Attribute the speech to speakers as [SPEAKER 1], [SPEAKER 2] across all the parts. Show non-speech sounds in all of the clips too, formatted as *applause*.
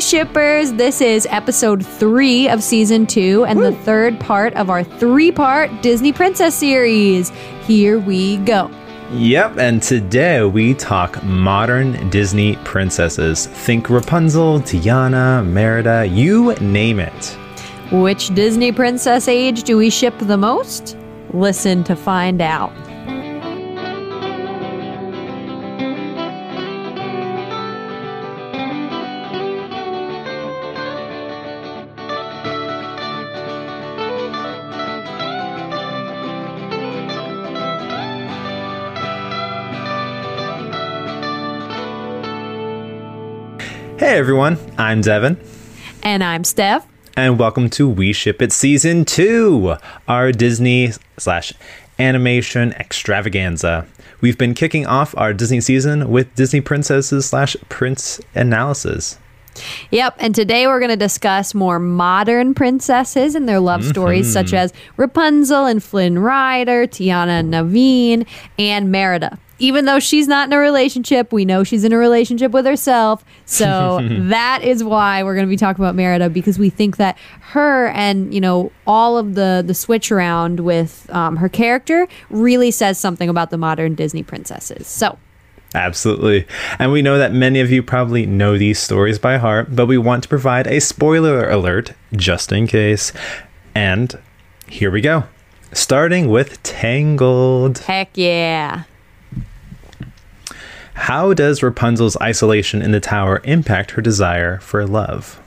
[SPEAKER 1] shippers. This is episode three of season two and the third part of our three part Disney Princess series. Here we go.
[SPEAKER 2] Yep, and today we talk modern Disney princesses. Think Rapunzel, Tiana, Merida, you name it.
[SPEAKER 1] Which Disney princess age do we ship the most? Listen to find out.
[SPEAKER 2] Everyone, I'm Devin,
[SPEAKER 1] And I'm Steph.
[SPEAKER 2] and welcome to We Ship It Season 2, our Disney slash animation extravaganza. We've been kicking off our Disney season with Disney princesses slash prince analysis.
[SPEAKER 1] Yep, and today we're going to discuss more modern princesses and their love stories, such mm-hmm. as Rapunzel and Flynn Rider, Tiana and Naveen, and Merida. Even though she's not in a relationship, we know she's in a relationship with herself. So *laughs* that is why we're going to be talking about Merida because we think that her and you know all of the the switch around with um, her character really says something about the modern Disney princesses. So
[SPEAKER 2] Absolutely. And we know that many of you probably know these stories by heart, but we want to provide a spoiler alert just in case. And here we go. Starting with Tangled.
[SPEAKER 1] heck yeah.
[SPEAKER 2] How does Rapunzel's isolation in the tower impact her desire for love?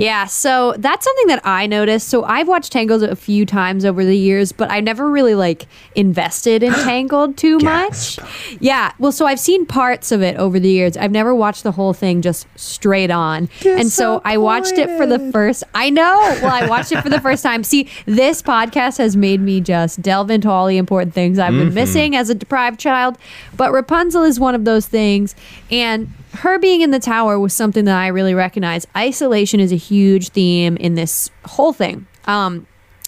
[SPEAKER 1] Yeah, so that's something that I noticed. So I've watched Tangled a few times over the years, but I never really like invested in *gasps* Tangled too much. Yeah, well, so I've seen parts of it over the years. I've never watched the whole thing just straight on. and so I watched it for the first I know. Well, I watched it for the *laughs* first time. See, this podcast has made me just delve into all the important things I've been mm-hmm. missing as a deprived child, but Rapunzel is one of those things and her being in the tower was something that I really recognized. Isolation is a huge theme in this whole thing. Um,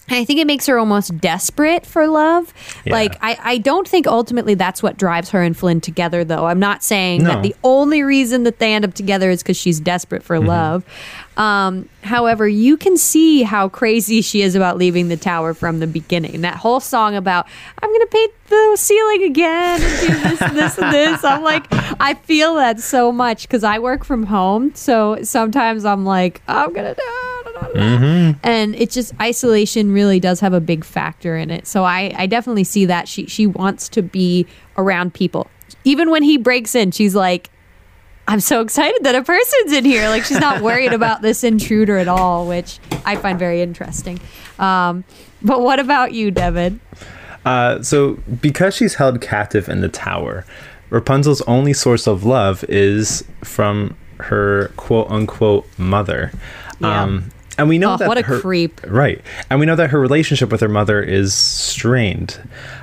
[SPEAKER 1] and I think it makes her almost desperate for love.
[SPEAKER 2] Yeah.
[SPEAKER 1] Like, I, I don't think ultimately that's what drives her and Flynn together, though. I'm not saying
[SPEAKER 2] No.
[SPEAKER 1] that the only reason that they end up together is because she's desperate for love. Um, however, you can see how crazy she is about leaving the tower from the beginning. That whole song about, I'm going to paint the ceiling again and do this, and this, and this. I'm like, I feel that so much because I work from home. So sometimes I'm like, I'm going to do and it's just isolation really does have a big factor in it. So i i definitely see that she she wants to be around people. Even when he breaks in she's like i'm so excited that a person's in here. Like she's not worried *laughs* about this intruder at all which i find very interesting. Um but what about you devin?
[SPEAKER 2] Uh, so, because she's held captive in the tower, Rapunzel's only source of love is from her quote unquote mother.
[SPEAKER 1] Yeah.
[SPEAKER 2] Um, and we know
[SPEAKER 1] Oh,
[SPEAKER 2] that
[SPEAKER 1] what a
[SPEAKER 2] her,
[SPEAKER 1] creep.
[SPEAKER 2] Right. And we know that her relationship with her mother is strained.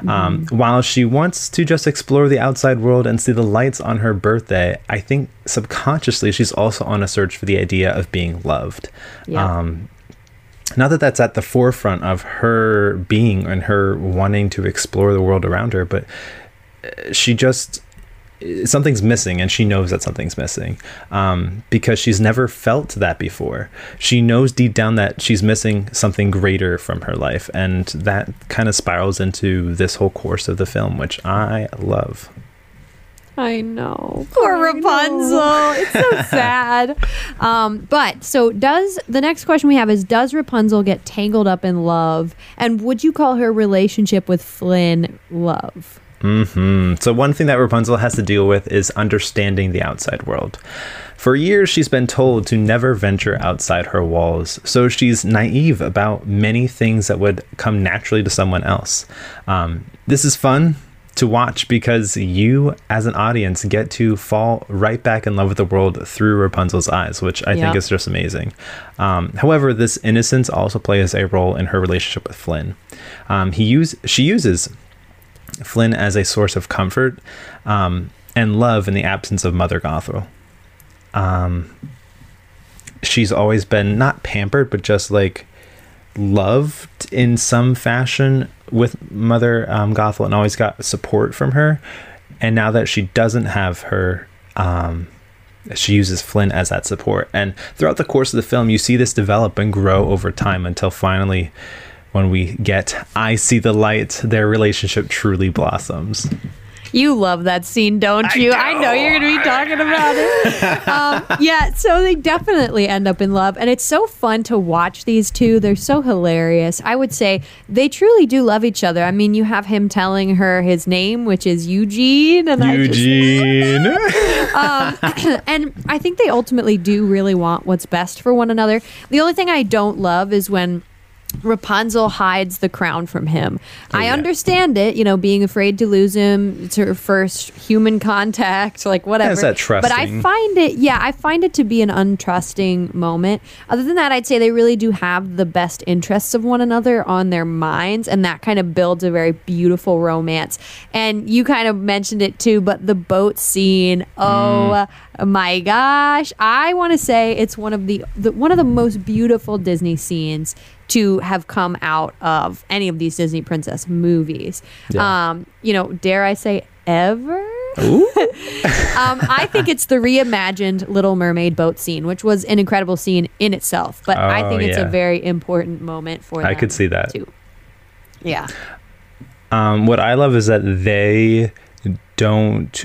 [SPEAKER 2] Um,
[SPEAKER 1] Mm-hmm.
[SPEAKER 2] while she wants to just explore the outside world and see the lights on her birthday, I think subconsciously she's also on a search for the idea of being loved.
[SPEAKER 1] Yeah.
[SPEAKER 2] Um, not that that's at the forefront of her being and her wanting to explore the world around her, but uh, she just something's missing and she knows that something's missing um, because she's never felt that before she knows deep down that she's missing something greater from her life and that kind of spirals into this whole course of the film which i love
[SPEAKER 1] I know. Poor Rapunzel. It's so *laughs* sad. Um, but so does the next question we have is does Rapunzel get tangled up in love? And would you call her relationship with Flynn love?
[SPEAKER 2] Hmm So, one thing that Rapunzel has to deal with is understanding the outside world. For years, she's been told to never venture outside her walls, so she's naive about many things that would come naturally to someone else. Um, this is fun to watch because you, as an audience, get to fall right back in love with the world through Rapunzel's eyes, which I
[SPEAKER 1] Yeah.
[SPEAKER 2] think is just amazing. Um, however, this innocence also plays a role in her relationship with Flynn. Um, he use she uses Flynn as a source of comfort um, and love in the absence of Mother Gothel. Um, she's always been not pampered, but just like loved in some fashion with Mother um, Gothel and always got support from her. And now that she doesn't have her, um, she uses Flynn as that support. And throughout the course of the film, you see this develop and grow over time until finally, when we get I See the Light, their relationship truly blossoms.
[SPEAKER 1] You love that scene, don't you? I know, you're going to be talking about it. *laughs* um, yeah, so they definitely end up in love. And it's so fun to watch these two. They're so hilarious. I would say they truly do love each other. I mean, you have him telling her his name, which is Eugene. And
[SPEAKER 2] Eugene.
[SPEAKER 1] I just, um, *coughs* and I think they ultimately do really want what's best for one another. The only thing I don't love is when Rapunzel hides the crown from him.
[SPEAKER 2] Oh,
[SPEAKER 1] I
[SPEAKER 2] yeah.
[SPEAKER 1] understand it, you know, being afraid to lose him. It's her first human contact, *laughs* like whatever.
[SPEAKER 2] it's that
[SPEAKER 1] But I find it, yeah, I find it to be an untrusting moment. Other than that, I'd say they really do have the best interests of one another on their minds, and that kind of builds a very beautiful romance. And you kind of mentioned it too, but the boat scene, oh my gosh, I want to say it's one of the, the one of the most beautiful Disney scenes to have come out of any of these Disney princess movies.
[SPEAKER 2] Yeah.
[SPEAKER 1] Um, you know, dare I say ever? *laughs* Um, I think it's the reimagined Little Mermaid boat scene, which was an incredible scene in itself. But I
[SPEAKER 2] Oh,
[SPEAKER 1] think it's
[SPEAKER 2] yeah.
[SPEAKER 1] a very important moment for
[SPEAKER 2] I could see that.
[SPEAKER 1] too. Yeah,
[SPEAKER 2] Um, what I love is that they don't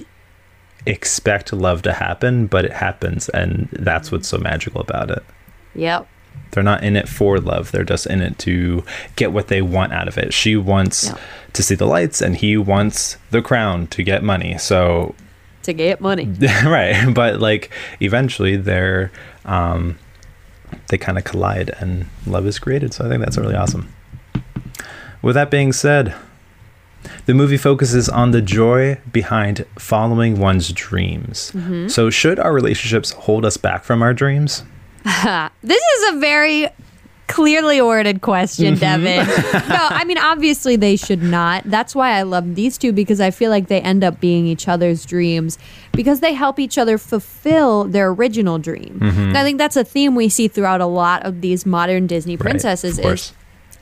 [SPEAKER 2] expect love to happen, but it happens, and that's what's so magical about it.
[SPEAKER 1] yep,
[SPEAKER 2] They're not in it for love; they're just in it to get what they want out of it. She wants
[SPEAKER 1] Yeah.
[SPEAKER 2] to see the lights, and he wants the crown to get money. So,
[SPEAKER 1] to get money. *laughs*
[SPEAKER 2] right, but like eventually, they're um, they kind of collide, and love is created. So I think that's really awesome. With that being said, the movie focuses on the joy behind following one's dreams. So, should our relationships hold us back from our dreams? *laughs*
[SPEAKER 1] This is a very clearly worded question, mm-hmm. Devin. *laughs* no, I mean obviously they should not. That's why I love these two because I feel like they end up being each other's dreams because they help each other fulfill their original dream. And I think that's a theme we see throughout a lot of these modern Disney princesses
[SPEAKER 2] of course.
[SPEAKER 1] is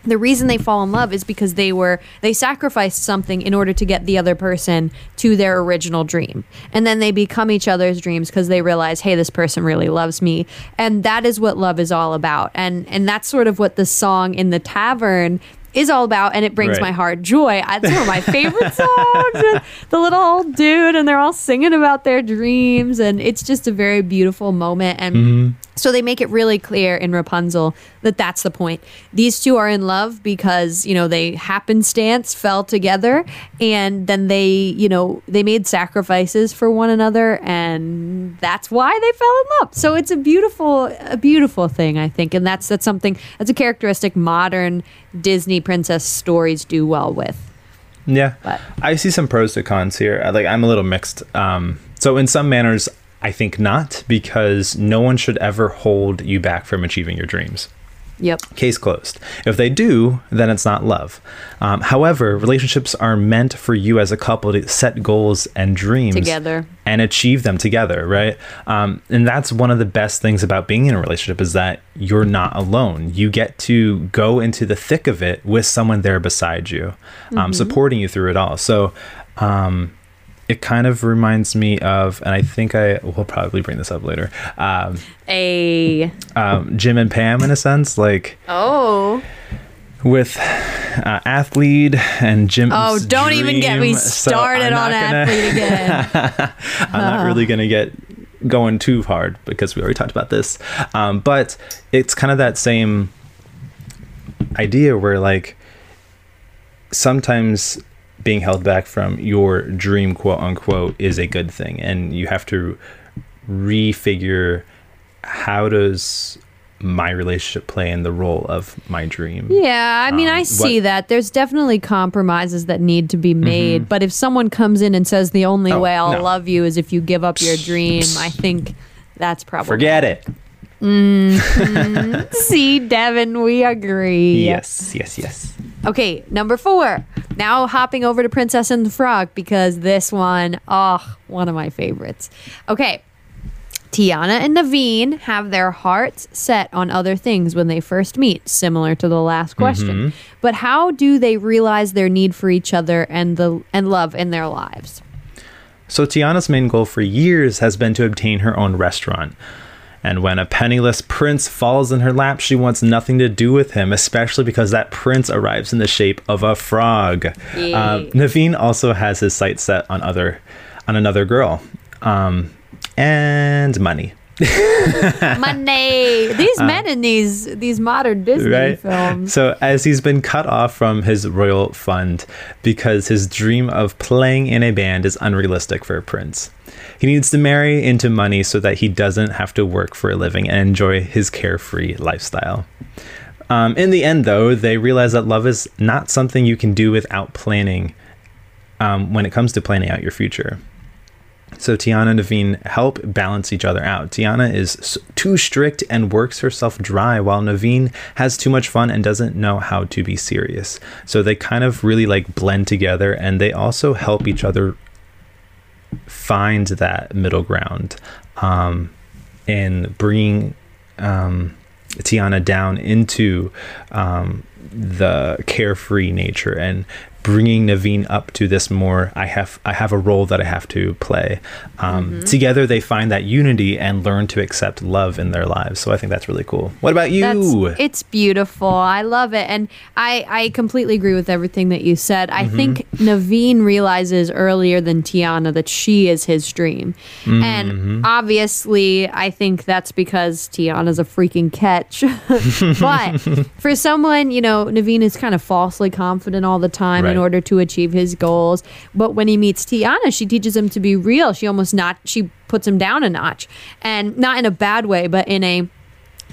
[SPEAKER 1] the reason they fall in love is because they were they sacrificed something in order to get the other person to their original dream. And then they become each other's dreams because they realize hey this person really loves me. And that is what love is all about. And and that's sort of what the song in the tavern is all about and it brings
[SPEAKER 2] Right.
[SPEAKER 1] my heart joy. It's one of my favorite *laughs* songs the little old dude and they're all singing about their dreams and it's just a very beautiful moment. And mm-hmm. So they make it really clear in Rapunzel that that's the point. These two are in love because, you know, they happenstance fell together and then they, you know, they made sacrifices for one another and that's why they fell in love. So it's a beautiful a beautiful thing, I think. And that's that's something that's a characteristic modern Disney princess stories do well with.
[SPEAKER 2] Yeah,
[SPEAKER 1] But-
[SPEAKER 2] I see some pros to cons here. Like I'm a little mixed. Um, so in some manners, I think not because no one should ever hold you back from achieving your dreams.
[SPEAKER 1] Yep.
[SPEAKER 2] Case closed. If they do, then it's not love. Um, however, relationships are meant for you as a couple to set goals and dreams
[SPEAKER 1] Together.
[SPEAKER 2] and achieve them together, right? Um, and that's one of the best things about being in a relationship is that you're not alone. You get to go into the thick of it with someone there beside you, um, supporting you through it all. So, um, it kind of reminds me of, and I think I will probably bring this up later. Um,
[SPEAKER 1] A
[SPEAKER 2] um, Jim and Pam, in a sense, like
[SPEAKER 1] oh
[SPEAKER 2] with uh, Athlead and Jim.
[SPEAKER 1] oh don't even get me started on Athlead again. *laughs*
[SPEAKER 2] I'm not really gonna get going too hard because we already talked about this. Um, but it's kind of that same idea where like sometimes being held back from your dream quote unquote is a good thing and you have to refigure how does my relationship play in the role of my dream
[SPEAKER 1] Yeah, I mean,
[SPEAKER 2] Um,
[SPEAKER 1] I see
[SPEAKER 2] what-
[SPEAKER 1] that. There's definitely compromises that need to be made. But if someone comes in and says the only
[SPEAKER 2] Mm-hmm. Oh,
[SPEAKER 1] way I'll
[SPEAKER 2] no.
[SPEAKER 1] love you is if you give up your dream, I think that's probably.
[SPEAKER 2] forget it Mm-hmm. *laughs*
[SPEAKER 1] See, Devin, we agree.
[SPEAKER 2] yes yes yes
[SPEAKER 1] Okay, number four. Now hopping over to Princess and the Frog because this one, oh, one of my favorites. Okay. Tiana and Naveen have their hearts set on other things when they first meet, similar to the last question. Mm-hmm. But how do they realize their need for each other and the and love in their lives?
[SPEAKER 2] So Tiana's main goal for years has been to obtain her own restaurant. And when a penniless prince falls in her lap, she wants nothing to do with him, especially because that prince arrives in the shape of a frog. Um, Naveen also has his sights set on other, on another girl, um, and money.
[SPEAKER 1] Money. These men in these these modern Disney
[SPEAKER 2] right?
[SPEAKER 1] films.
[SPEAKER 2] So, as he's been cut off from his royal fund because his dream of playing in a band is unrealistic for a prince, he needs to marry into money so that he doesn't have to work for a living and enjoy his carefree lifestyle. Um, in the end, though, they realize that love is not something you can do without planning um, when it comes to planning out your future. So Tiana and Naveen help balance each other out. Tiana is too strict and works herself dry, while Naveen has too much fun and doesn't know how to be serious. So they kind of really like blend together, and they also help each other find that middle ground um, in bringing um, Tiana down into um, the carefree nature and bringing Naveen up to this more I have I have a role that I have to play. Um, Together they find that unity and learn to accept love in their lives. So I think that's really cool. What about you?
[SPEAKER 1] That's, it's beautiful. I love it. And I, I completely agree with everything that you said. I
[SPEAKER 2] Mm-hmm.
[SPEAKER 1] think Naveen realizes earlier than Tiana that she is his dream.
[SPEAKER 2] Mm-hmm.
[SPEAKER 1] And obviously, I think that's because Tiana's a freaking catch. *laughs* but *laughs* for someone, you know, Naveen is kind of falsely confident all the time in order to achieve his goals. But when he meets Tiana, she teaches him to be real. She almost not, she puts him down a notch. And not in a bad way, but in a,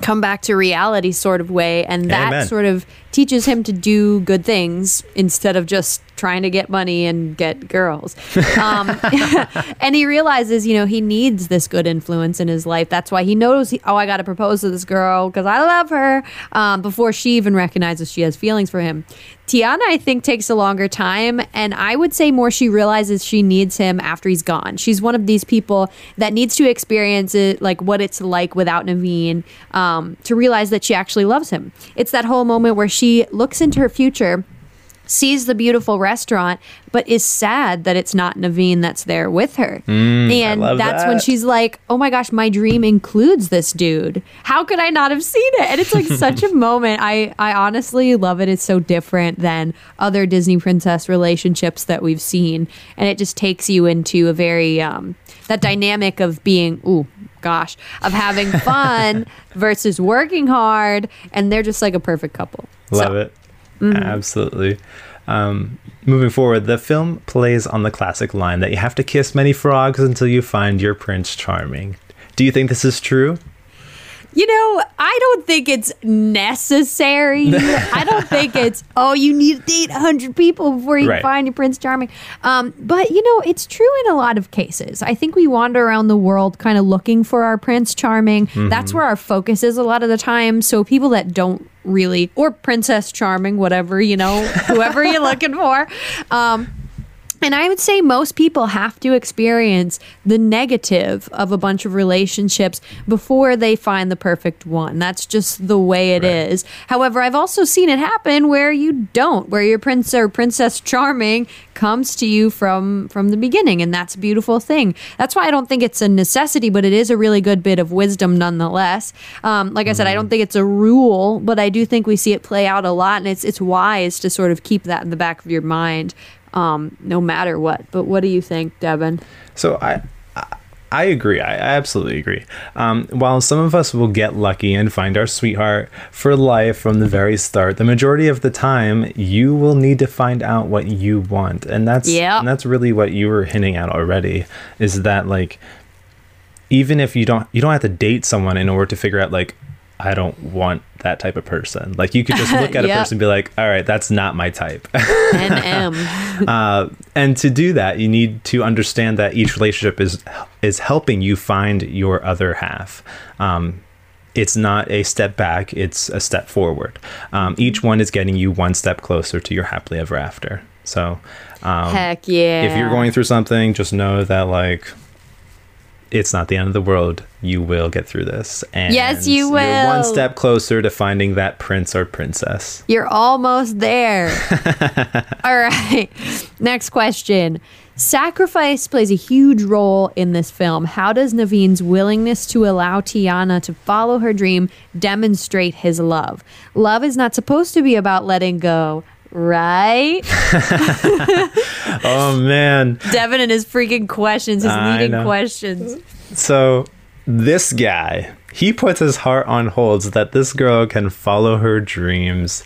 [SPEAKER 1] come back to reality sort of way and that
[SPEAKER 2] Amen.
[SPEAKER 1] sort of teaches him to do good things instead of just trying to get money and get girls. *laughs* Um, *laughs* and he realizes you know he needs this good influence in his life. That's why he knows he, oh i gotta propose to this girl because i love her um, before she even recognizes she has feelings for him. Tiana i think takes a longer time and i would say more she realizes she needs him after he's gone. She's one of these people that needs to experience it like what it's like without naveen um, to realize that she actually loves him. It's that whole moment where she looks into her future sees the beautiful restaurant, but is sad that it's not Naveen that's there with her. and
[SPEAKER 2] love
[SPEAKER 1] that's when she's like, oh my gosh, my dream includes this dude. How could I not have seen it? And it's like *laughs* such a moment. I, I honestly love it. It's so different than other Disney princess relationships that we've seen. And it just takes you into a very, um, that dynamic of being, ooh, gosh, of having *laughs* fun versus working hard. And they're just like a perfect couple.
[SPEAKER 2] Love
[SPEAKER 1] So-
[SPEAKER 2] it. Absolutely. Um, moving forward, the film plays on the classic line that you have to kiss many frogs until you find your Prince Charming. Do you think this is true?
[SPEAKER 1] You know, I don't think it's necessary. *laughs* I don't think it's, oh, you need to date 100 people before you
[SPEAKER 2] Right.
[SPEAKER 1] find your Prince Charming. Um, but, you know, it's true in a lot of cases. I think we wander around the world kind of looking for our Prince Charming. That's where our focus is a lot of the time. So people that don't really, or Princess Charming, whatever, you know, whoever you're looking for. Um, and I would say most people have to experience the negative of a bunch of relationships before they find the perfect one. That's just the way it is.
[SPEAKER 2] Right.
[SPEAKER 1] However, I've also seen it happen where you don't, where your prince or princess charming comes to you from from the beginning and that's a beautiful thing. That's why I don't think it's a necessity, but it is a really good bit of wisdom nonetheless. Um, like I said, I don't think it's a rule, but I do think we see it play out a lot and it's it's wise to sort of keep that in the back of your mind um, no matter what. But what do you think, Devin?
[SPEAKER 2] So I, I, I agree. I, I absolutely agree. Um, while some of us will get lucky and find our sweetheart for life from the very start, the majority of the time you will need to find out what you want, and that's
[SPEAKER 1] yeah.
[SPEAKER 2] and that's really what you were hinting at already. Is that like even if you don't you don't have to date someone in order to figure out like I don't want that type of person. Like you could just look *laughs* at a person and be like, all right, that's not my type.
[SPEAKER 1] NM. *laughs*
[SPEAKER 2] uh, and to do that, you need to understand that each relationship is is helping you find your other half. Um, it's not a step back; it's a step forward. Um, each one is getting you one step closer to your happily ever after. So, um,
[SPEAKER 1] Heck yeah.
[SPEAKER 2] if you're going through something, just know that like it's not the end of the world. You will get through this. And
[SPEAKER 1] Yes, you
[SPEAKER 2] You're
[SPEAKER 1] will.
[SPEAKER 2] one step closer to finding that prince or princess.
[SPEAKER 1] You're almost there. *laughs* All right. Next question. Sacrifice plays a huge role in this film. How does Naveen's willingness to allow Tiana to follow her dream demonstrate his love? Love is not supposed to be about letting go, right? *laughs*
[SPEAKER 2] Oh man.
[SPEAKER 1] Devin and his freaking questions, his
[SPEAKER 2] I
[SPEAKER 1] leading
[SPEAKER 2] know.
[SPEAKER 1] questions.
[SPEAKER 2] So this guy, he puts his heart on hold so that this girl can follow her dreams.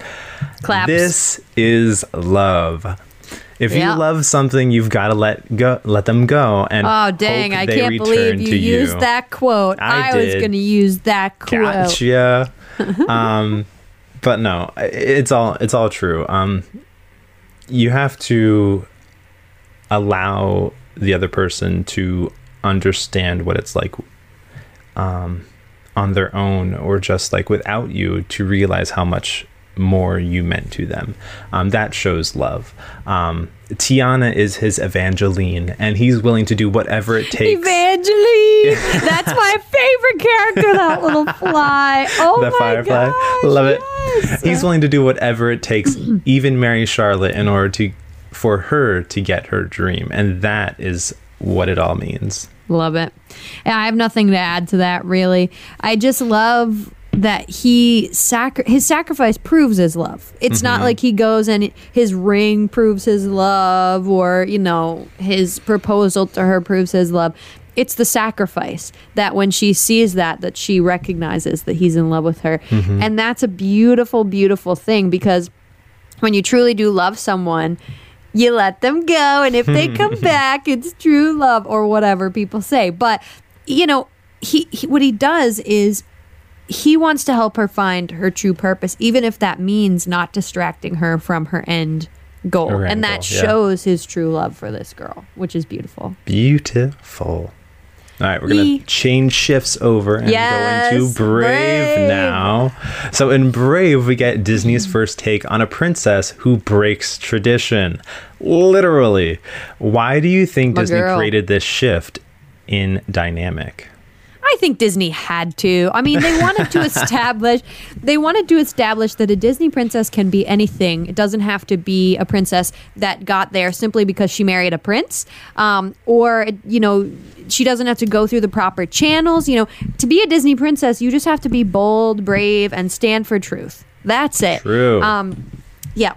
[SPEAKER 1] Claps.
[SPEAKER 2] This is love. If
[SPEAKER 1] Yeah.
[SPEAKER 2] you love something, you've got to let go, let them go, and
[SPEAKER 1] Oh dang! I can't believe you used that quote.
[SPEAKER 2] I
[SPEAKER 1] I, was going to use that quote.
[SPEAKER 2] Gotcha. *laughs* um, but no, it's all it's all true. Um, you have to allow the other person to understand what it's like um, on their own or just like without you to realize how much more you meant to them. Um, that shows love. Um, Tiana is his Evangeline, and he's willing to do whatever it takes.
[SPEAKER 1] Evangeline. That's my favorite character, that little fly. *laughs* Oh
[SPEAKER 2] the
[SPEAKER 1] my
[SPEAKER 2] Firefly.
[SPEAKER 1] gosh,
[SPEAKER 2] Love it.
[SPEAKER 1] yes.
[SPEAKER 2] He's willing to do whatever it takes, *clears throat* even marry Charlotte in order to for her to get her dream. And that is what it all means.
[SPEAKER 1] Love it. I have nothing to add to that, really. I just love that he sacri- his sacrifice proves his love. It's not
[SPEAKER 2] Mm-hmm.
[SPEAKER 1] like he goes and his ring proves his love or, you know, his proposal to her proves his love. It's the sacrifice that when she sees that that she recognizes that he's in love with her.
[SPEAKER 2] Mm-hmm.
[SPEAKER 1] And that's a beautiful beautiful thing because when you truly do love someone, you let them go and if they come *laughs* back it's true love or whatever people say but you know he, he what he does is he wants to help her find her true purpose even if that means not distracting her from her end goal
[SPEAKER 2] Her end
[SPEAKER 1] and that
[SPEAKER 2] goal, yeah.
[SPEAKER 1] shows his true love for this girl which is beautiful
[SPEAKER 2] Beautiful. All right, we're going to change shifts over and
[SPEAKER 1] Yes,
[SPEAKER 2] go into Brave,
[SPEAKER 1] Brave.
[SPEAKER 2] now. So in Brave, we get Disney's first take on a princess who breaks tradition. Literally. Why do you think
[SPEAKER 1] My
[SPEAKER 2] Disney
[SPEAKER 1] girl.
[SPEAKER 2] created this shift in dynamic?
[SPEAKER 1] I think Disney had to. I mean, they wanted to *laughs* establish they wanted to establish that a Disney princess can be anything. It doesn't have to be a princess that got there simply because she married a prince, um, or you know, she doesn't have to go through the proper channels. You know, to be a Disney princess, you just have to be bold, brave, and stand for truth. That's it.
[SPEAKER 2] True.
[SPEAKER 1] Um, yeah.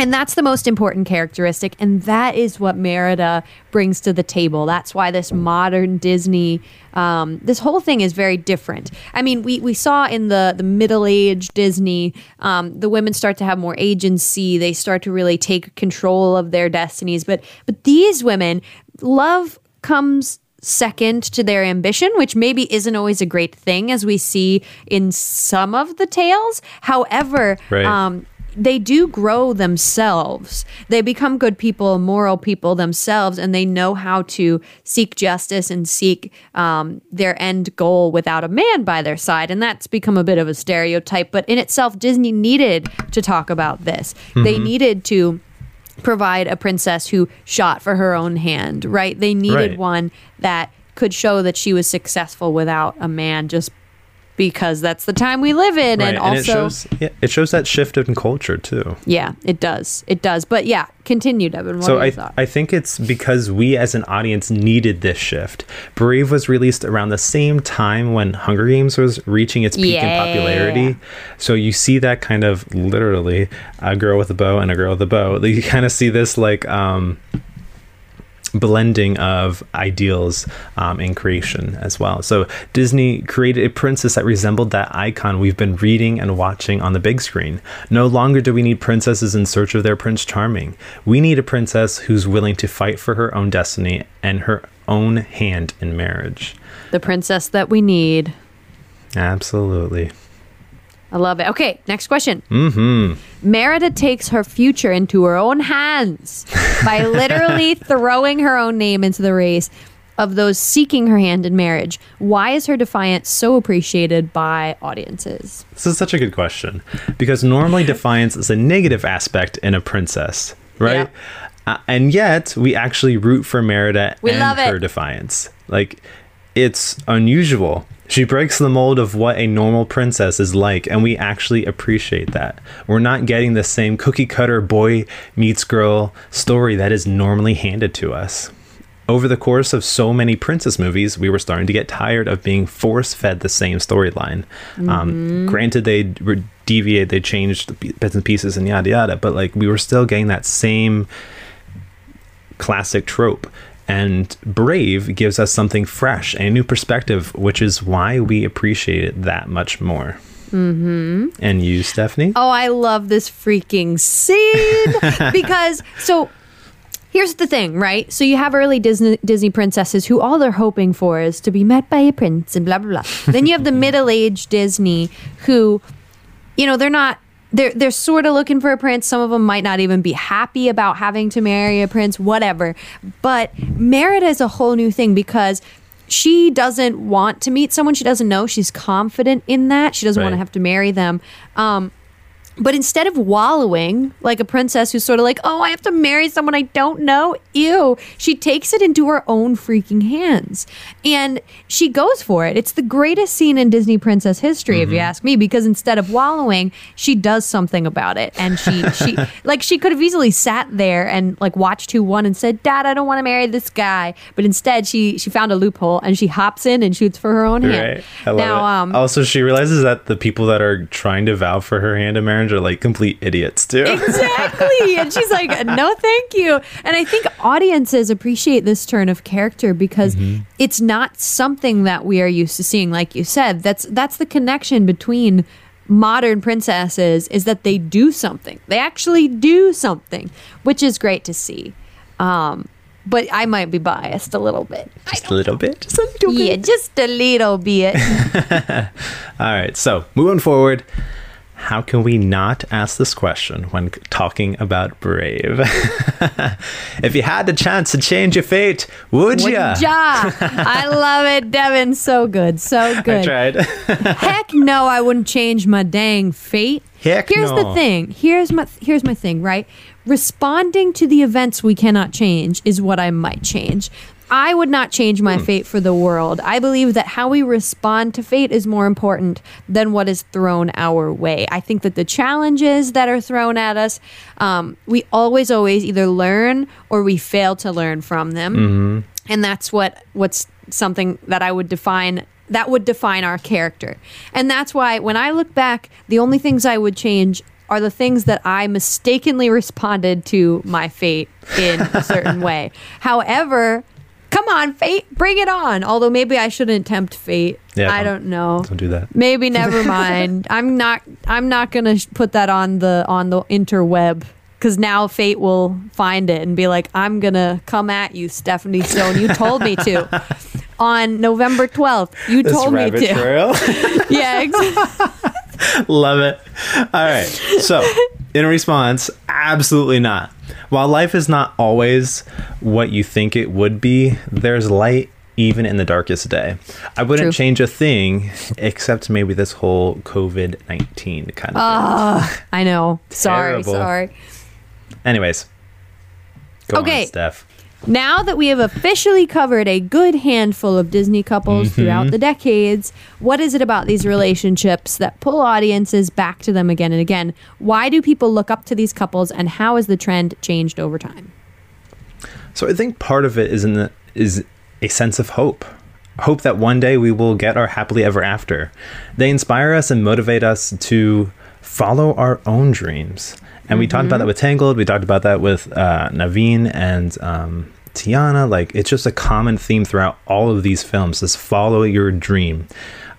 [SPEAKER 1] And that's the most important characteristic. And that is what Merida brings to the table. That's why this modern Disney, um, this whole thing is very different. I mean, we, we saw in the, the middle age Disney, um, the women start to have more agency. They start to really take control of their destinies. But, but these women, love comes second to their ambition, which maybe isn't always a great thing, as we see in some of the tales. However,
[SPEAKER 2] Right.
[SPEAKER 1] um, they do grow themselves. They become good people, moral people themselves, and they know how to seek justice and seek um, their end goal without a man by their side. And that's become a bit of a stereotype. But in itself, Disney needed to talk about this. They needed to provide a princess who shot for her own hand, right? They needed
[SPEAKER 2] Right.
[SPEAKER 1] one that could show that she was successful without a man just because that's the time we live in
[SPEAKER 2] Right,
[SPEAKER 1] and also
[SPEAKER 2] it shows yeah, it shows that shift in culture too.
[SPEAKER 1] yeah, it does. It does. But yeah, continue, Devin. What
[SPEAKER 2] so I? I think it's because we as an audience needed this shift. Brave was released around the same time when Hunger Games was reaching its peak
[SPEAKER 1] Yeah.
[SPEAKER 2] in popularity. So you see that kind of literally a girl with a bow and a girl with a bow. You kind of see this like um blending of ideals um, in creation as well. So Disney created a princess that resembled that icon we've been reading and watching on the big screen. No longer do we need princesses in search of their Prince Charming. We need a princess who's willing to fight for her own destiny and her own hand in marriage.
[SPEAKER 1] the princess that we need.
[SPEAKER 2] Absolutely.
[SPEAKER 1] I love it. Okay, next question. Mm-hmm. Merida takes her future into her own hands *laughs* by literally throwing her own name into the race of those seeking her hand in marriage. Why is her defiance so appreciated by audiences?
[SPEAKER 2] This is such a good question because normally defiance is a negative aspect in a princess, right? Uh, and yet we actually root for Merida
[SPEAKER 1] We
[SPEAKER 2] and her defiance. Like it's unusual. She breaks the mold of what a normal princess is like, and we actually appreciate that. We're not getting the same cookie cutter boy meets girl story that is normally handed to us. Over the course of so many princess movies, we were starting to get tired of being force fed the same storyline. Um, granted, they were deviated, they changed bits and pieces and yada yada, but like we were still getting that same classic trope. And Brave gives us something fresh a new perspective, which is why we appreciate it that much more. Mm-hmm. And you, Stephanie?
[SPEAKER 1] Oh, I love this freaking scene *laughs* because so here's the thing, right? So you have early Disney Disney princesses who all they're hoping for is to be met by a prince and blah blah blah. then you have the *laughs* middle-aged Disney who you know, they're not they're they're sort of looking for a prince. Some of them might not even be happy about having to marry a prince, whatever. But Merida is a whole new thing because she doesn't want to meet someone she doesn't know. She's confident in that. She doesn't want to have to marry them. Um, but instead of wallowing like a princess who's sort of like, oh, I have to marry someone I don't know, ew, she takes it into her own freaking hands. And she goes for it. It's the greatest scene in Disney princess history, if you ask me, because instead of wallowing, she does something about it. And she, she *laughs* like, she could have easily sat there and like watched who won and said, Dad, I don't want to marry this guy. But instead, she, she found a loophole and she hops in and shoots for her own hand.
[SPEAKER 2] Right. I love
[SPEAKER 1] now,
[SPEAKER 2] it.
[SPEAKER 1] um,
[SPEAKER 2] also, she realizes that the people that are trying to vow for her hand in marriage are like complete idiots too.
[SPEAKER 1] exactly. *laughs* And she's like, no, thank you. And I think audiences appreciate this turn of character because it's not something that we are used to seeing. Like you said, that's that's the connection between modern princesses is that they do something. They actually do something, which is great to see. Um, but I might be biased a little bit.
[SPEAKER 2] Just a little bit. Just a little
[SPEAKER 1] Yeah,
[SPEAKER 2] bit.
[SPEAKER 1] just a little bit. *laughs*
[SPEAKER 2] All right. So moving forward, how can we not ask this question when talking about Brave? *laughs* if you had the chance to change your fate, would
[SPEAKER 1] Would
[SPEAKER 2] ya?
[SPEAKER 1] ya? I *laughs* love it, Devin. So good. So good.
[SPEAKER 2] I tried. *laughs*
[SPEAKER 1] Heck no, I wouldn't change my dang fate.
[SPEAKER 2] Heck
[SPEAKER 1] Here's
[SPEAKER 2] no.
[SPEAKER 1] the thing. Here's my here's my thing, right? Responding to the events we cannot change is what I might change. I would not change
[SPEAKER 2] Hmm.
[SPEAKER 1] my fate for the world. I believe that how we respond to fate is more important than what is thrown our way. I think that the challenges that are thrown at us, um, we always, always either learn or we fail to learn from them
[SPEAKER 2] Mm-hmm.
[SPEAKER 1] and that's what what's something that I would define that would define our character. And that's why when I look back, the only things I would change are the things that I mistakenly *laughs* responded to my fate in a certain *laughs* way. However, come on, fate, bring it on. Although maybe I shouldn't tempt fate.
[SPEAKER 2] Yeah,
[SPEAKER 1] I
[SPEAKER 2] don't-
[SPEAKER 1] don't know.
[SPEAKER 2] Don't do that.
[SPEAKER 1] Maybe *laughs* never mind. I'm not I'm not going to put that on the on the interweb cuz now fate will find it and be like I'm going to come at you Stephanie Stone. You told me to. *laughs* On November 12th, you
[SPEAKER 2] This
[SPEAKER 1] told me to. *laughs* Yeah, exactly. *laughs*
[SPEAKER 2] Love it. All right. So, in response, absolutely not. While life is not always what you think it would be, there's light even in the darkest day. I wouldn't
[SPEAKER 1] True.
[SPEAKER 2] change a thing except maybe this whole COVID 19 kind of thing.
[SPEAKER 1] Ah, I know. Sorry,
[SPEAKER 2] Terrible.
[SPEAKER 1] sorry.
[SPEAKER 2] Anyways, go
[SPEAKER 1] Okay.
[SPEAKER 2] on, Steph.
[SPEAKER 1] Now that we have officially covered a good handful of Disney couples mm-hmm. throughout the decades, what is it about these relationships that pull audiences back to them again and again? Why do people look up to these couples and how has the trend changed over time?
[SPEAKER 2] So I think part of it is in the, is a sense of hope. Hope that one day we will get our happily ever after. They inspire us and motivate us to follow our own dreams. And we talked about that with Tangled. We talked about that with uh, Naveen and um, Tiana. Like it's just a common theme throughout all of these films: is follow your dream.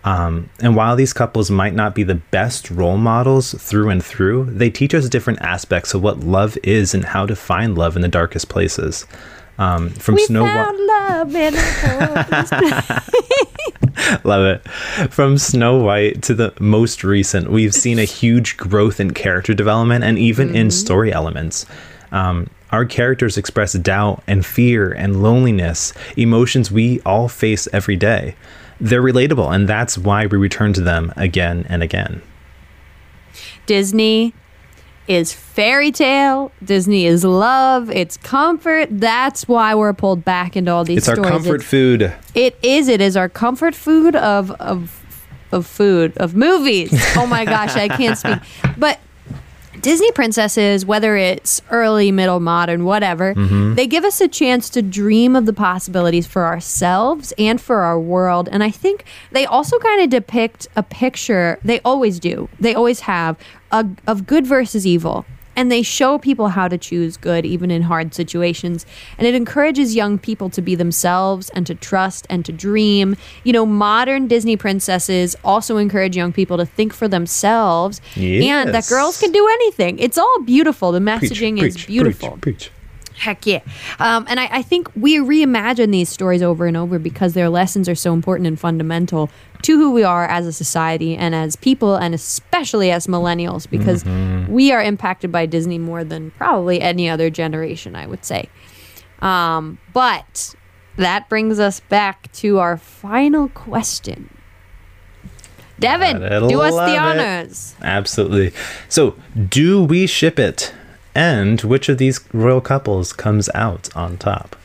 [SPEAKER 2] Um, and while these couples might not be the best role models through and through, they teach us different aspects of what love is and how to find love in the darkest places. Um, from
[SPEAKER 1] We
[SPEAKER 2] Snow White, *laughs* *laughs*
[SPEAKER 1] love in a
[SPEAKER 2] love it. From Snow White to the most recent, we've seen a huge growth in character development and even in story elements. Um, our characters express doubt and fear and loneliness, emotions we all face every day. They're relatable, and that's why we return to them again and again.
[SPEAKER 1] Disney is fairy tale. Disney is love. It's comfort. That's why we're pulled back into all these
[SPEAKER 2] It's our
[SPEAKER 1] stories.
[SPEAKER 2] comfort
[SPEAKER 1] It's-
[SPEAKER 2] food.
[SPEAKER 1] It is. It is our comfort food of of of food of movies. *laughs* Oh my gosh, I can't speak. But Disney princesses, whether it's early, middle, modern, whatever, mm-hmm. they give us a chance to dream of the possibilities for ourselves and for our world. And I think they also kind of depict a picture, they always do, they always have, a, of good versus evil. And they show people how to choose good even in hard situations. And it encourages young people to be themselves and to trust and to dream. You know, modern Disney princesses also encourage young people to think for themselves and that girls can do anything. It's all beautiful. The
[SPEAKER 2] Preach,
[SPEAKER 1] messaging is
[SPEAKER 2] preach,
[SPEAKER 1] beautiful.
[SPEAKER 2] Preach, preach.
[SPEAKER 1] Heck yeah. Um, and I, I think we reimagine these stories over and over because their lessons are so important and fundamental to who we are as a society and as people, and especially as millennials, because we are impacted by Disney more than probably any other generation, I would say. Um, but that brings us back to our final question. Devin, do us the
[SPEAKER 2] it.
[SPEAKER 1] honors.
[SPEAKER 2] Absolutely. So, do we ship it? And which of these royal couples comes out on top?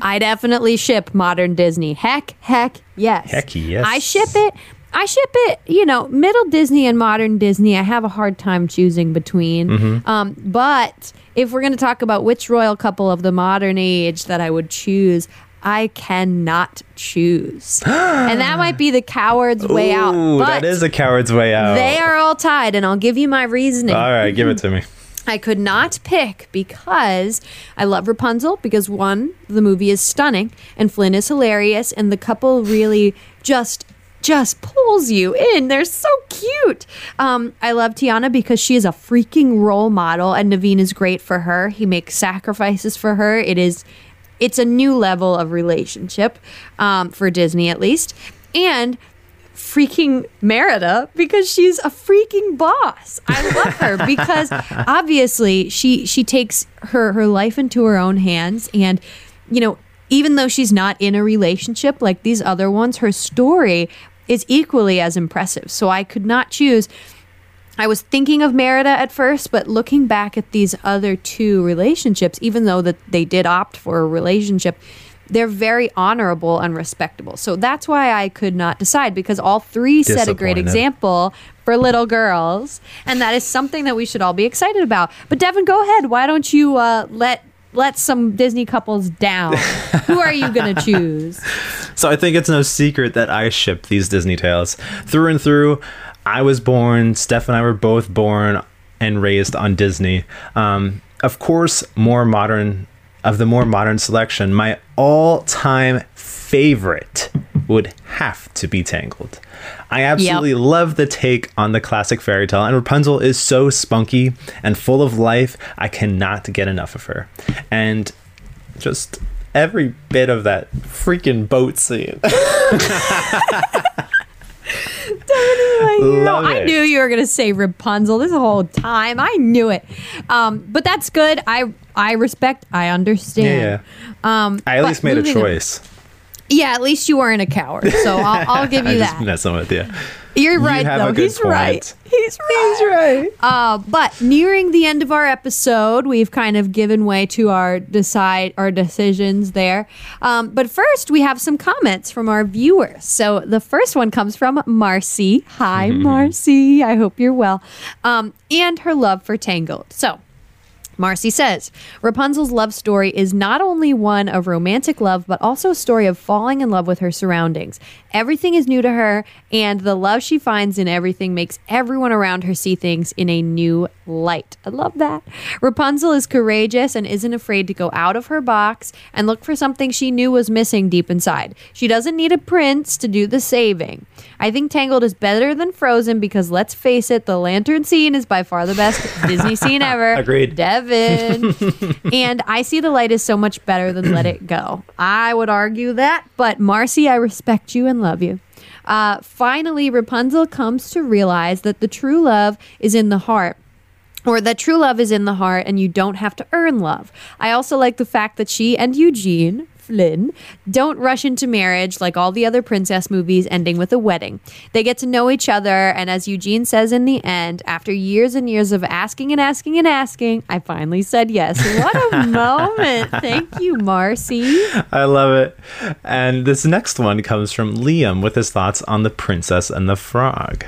[SPEAKER 1] I definitely ship modern Disney. Heck, heck, yes.
[SPEAKER 2] Heck, yes.
[SPEAKER 1] I ship it. I ship it, you know, middle Disney and modern Disney. I have a hard time choosing between.
[SPEAKER 2] Mm-hmm.
[SPEAKER 1] Um, but if we're going to talk about which royal couple of the modern age that I would choose, I cannot choose. *gasps* and that might be the coward's way out.
[SPEAKER 2] That is a coward's way out.
[SPEAKER 1] they are all tied, and I'll give you my reasoning.
[SPEAKER 2] All right, give it to me. *laughs*
[SPEAKER 1] I could not pick because I love Rapunzel because one, the movie is stunning and Flynn is hilarious and the couple really just just pulls you in. They're so cute. Um, I love Tiana because she is a freaking role model and Naveen is great for her. He makes sacrifices for her. It is it's a new level of relationship um, for Disney at least. And freaking Merida because she's a freaking boss. I love her *laughs* because obviously she she takes her her life into her own hands and you know even though she's not in a relationship like these other ones her story is equally as impressive. So I could not choose I was thinking of Merida at first, but looking back at these other two relationships, even though that they did opt for a relationship, they're very honorable and respectable. So that's why I could not decide because all three set a great example for little girls, and that is something that we should all be excited about. But Devin, go ahead. Why don't you uh, let let some Disney couples down? *laughs* Who are you going to choose?
[SPEAKER 2] So I think it's no secret that I ship these Disney tales through and through. I was born. Steph and I were both born and raised on Disney. Um, of course, more modern of the more modern selection, my all-time favorite would have to be Tangled. I absolutely love the take on the classic fairy tale, and Rapunzel is so spunky and full of life. I cannot get enough of her, and just every bit of that freaking boat scene. *laughs* Love
[SPEAKER 1] I
[SPEAKER 2] it.
[SPEAKER 1] knew you were gonna say Rapunzel this whole time. I knew it. Um, but that's good. I I respect. I understand. Um,
[SPEAKER 2] I at least made a
[SPEAKER 1] on-
[SPEAKER 2] choice.
[SPEAKER 1] Yeah, at least you weren't a coward. So I'll, *laughs* I'll give you that.
[SPEAKER 2] messing with you.
[SPEAKER 1] You're right,
[SPEAKER 2] have
[SPEAKER 1] though. He's right. He's right. He's right. Uh, but nearing the end of our episode, we've kind of given way to our decide our decisions there. Um, but first, we have some comments from our viewers. So the first one comes from Marcy. Hi, *laughs* Marcy. I hope you're well. Um, and her love for Tangled. So. Marcy says Rapunzel's love story is not only one of romantic love, but also a story of falling in love with her surroundings. Everything is new to her, and the love she finds in everything makes everyone around her see things in a new light. I love that. Rapunzel is courageous and isn't afraid to go out of her box and look for something she knew was missing deep inside. She doesn't need a prince to do the saving. I think Tangled is better than Frozen because let's face it, the lantern scene is by far the best *laughs* Disney scene ever.
[SPEAKER 2] Agreed.
[SPEAKER 1] Devin. *laughs* and I see the light is so much better than Let It Go. I would argue that, but Marcy, I respect you and love you. Uh, finally, Rapunzel comes to realize that the true love is in the heart or that true love is in the heart and you don't have to earn love. I also like the fact that she and Eugene Flynn don't rush into marriage like all the other princess movies ending with a wedding. They get to know each other, and as Eugene says in the end, after years and years of asking and asking and asking, I finally said yes. What a *laughs* moment. Thank you, Marcy.
[SPEAKER 2] I love it. And this next one comes from Liam with his thoughts on The Princess and the Frog.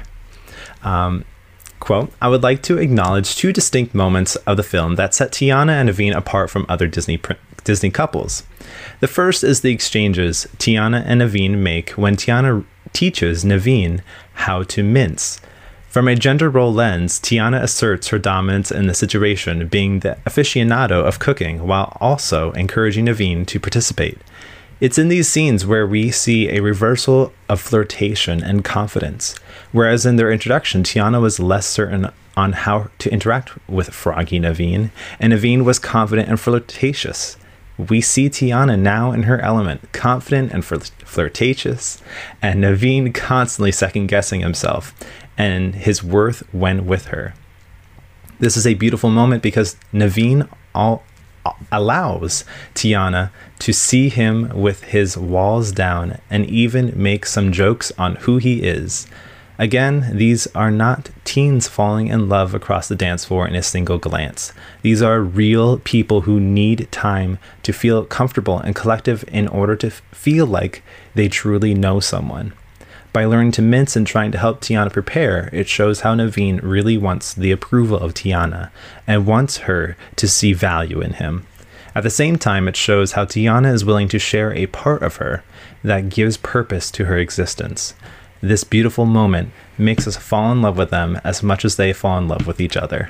[SPEAKER 2] Um, quote, I would like to acknowledge two distinct moments of the film that set Tiana and Naveen apart from other Disney pr- Disney couples. The first is the exchanges Tiana and Naveen make when Tiana teaches Naveen how to mince. From a gender role lens, Tiana asserts her dominance in the situation, being the aficionado of cooking while also encouraging Naveen to participate. It's in these scenes where we see a reversal of flirtation and confidence. Whereas in their introduction, Tiana was less certain on how to interact with Froggy Naveen, and Naveen was confident and flirtatious. We see Tiana now in her element, confident and flirtatious, and Naveen constantly second guessing himself and his worth when with her. This is a beautiful moment because Naveen all allows Tiana to see him with his walls down and even make some jokes on who he is. Again, these are not teens falling in love across the dance floor in a single glance. These are real people who need time to feel comfortable and collective in order to feel like they truly know someone. By learning to mince and trying to help Tiana prepare, it shows how Naveen really wants the approval of Tiana and wants her to see value in him. At the same time, it shows how Tiana is willing to share a part of her that gives purpose to her existence. This beautiful moment makes us fall in love with them as much as they fall in love with each other.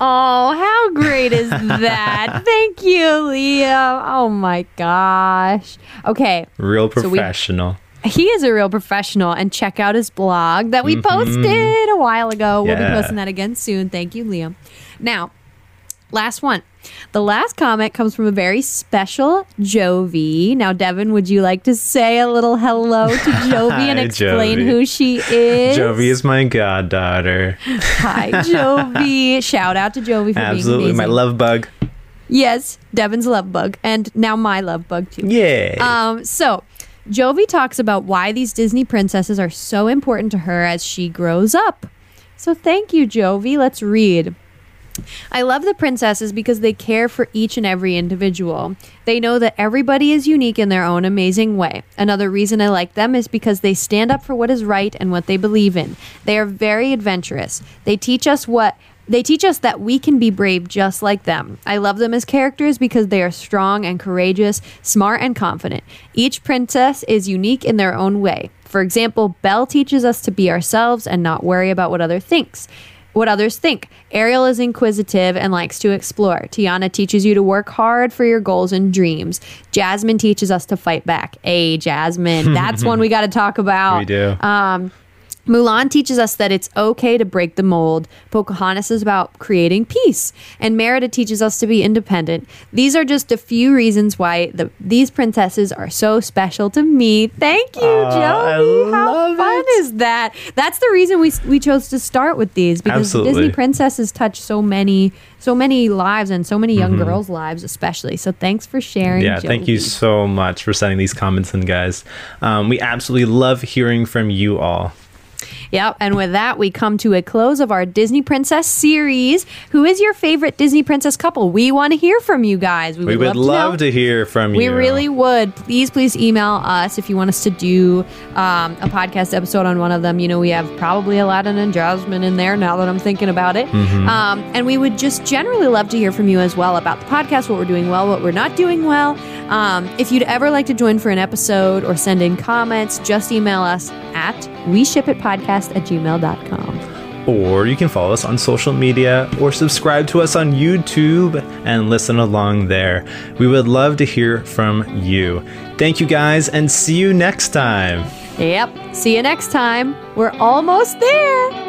[SPEAKER 1] Oh, how great is *laughs* that? Thank you, Liam. Oh my gosh. Okay.
[SPEAKER 2] Real professional. So we-
[SPEAKER 1] he is a real professional and check out his blog that we mm-hmm. posted a while ago. We'll be posting that again soon. Thank you, Liam. Now, last one. The last comment comes from a very special Jovi. Now, Devin, would you like to say a little hello to *laughs* Jovi and explain Jovi. who she is?
[SPEAKER 2] Jovi is my goddaughter.
[SPEAKER 1] Hi, *laughs* Jovi. Shout out to Jovi for.
[SPEAKER 2] Absolutely, my love bug.
[SPEAKER 1] Yes, Devin's love bug, and now my love bug too.
[SPEAKER 2] Yeah.
[SPEAKER 1] Um. So Jovi talks about why these Disney princesses are so important to her as she grows up. So thank you, Jovi. Let's read. I love the princesses because they care for each and every individual. They know that everybody is unique in their own amazing way. Another reason I like them is because they stand up for what is right and what they believe in. They are very adventurous. They teach us what they teach us that we can be brave just like them. I love them as characters because they are strong and courageous, smart and confident. Each princess is unique in their own way. For example, Belle teaches us to be ourselves and not worry about what other thinks. What others think. Ariel is inquisitive and likes to explore. Tiana teaches you to work hard for your goals and dreams. Jasmine teaches us to fight back. Hey, Jasmine, that's one we *laughs* got to talk about.
[SPEAKER 2] We do.
[SPEAKER 1] Um, Mulan teaches us that it's okay to break the mold. Pocahontas is about creating peace. And Merida teaches us to be independent. These are just a few reasons why the, these princesses are so special to me. Thank you, uh, Joey. How fun it. is that? That's the reason we, we chose to start with these because Absolutely. Disney princesses touch so many so many lives and so many young mm-hmm. girls' lives, especially. So thanks for sharing.
[SPEAKER 2] Yeah, thank you so much for sending these comments in, guys. Um, we absolutely love hearing from you all.
[SPEAKER 1] Yep. And with that, we come to a close of our Disney Princess series. Who is your favorite Disney Princess couple? We want to hear from you guys.
[SPEAKER 2] We would, we would love, love to, to, hear from you.
[SPEAKER 1] We really would. Please, please email us if you want us to do um, a podcast episode on one of them. You know, we have probably Aladdin and Jasmine in there now that I'm thinking about it. Mm-hmm. Um, and we would just generally love to hear from you as well about the podcast, what we're doing well, what we're not doing well. Um, if you'd ever like to join for an episode or send in comments, just email us at we ship it podcast at gmail.com.
[SPEAKER 2] Or you can follow us on social media or subscribe to us on YouTube and listen along there. We would love to hear from you. Thank you guys and see you next time.
[SPEAKER 1] Yep. See you next time. We're almost there.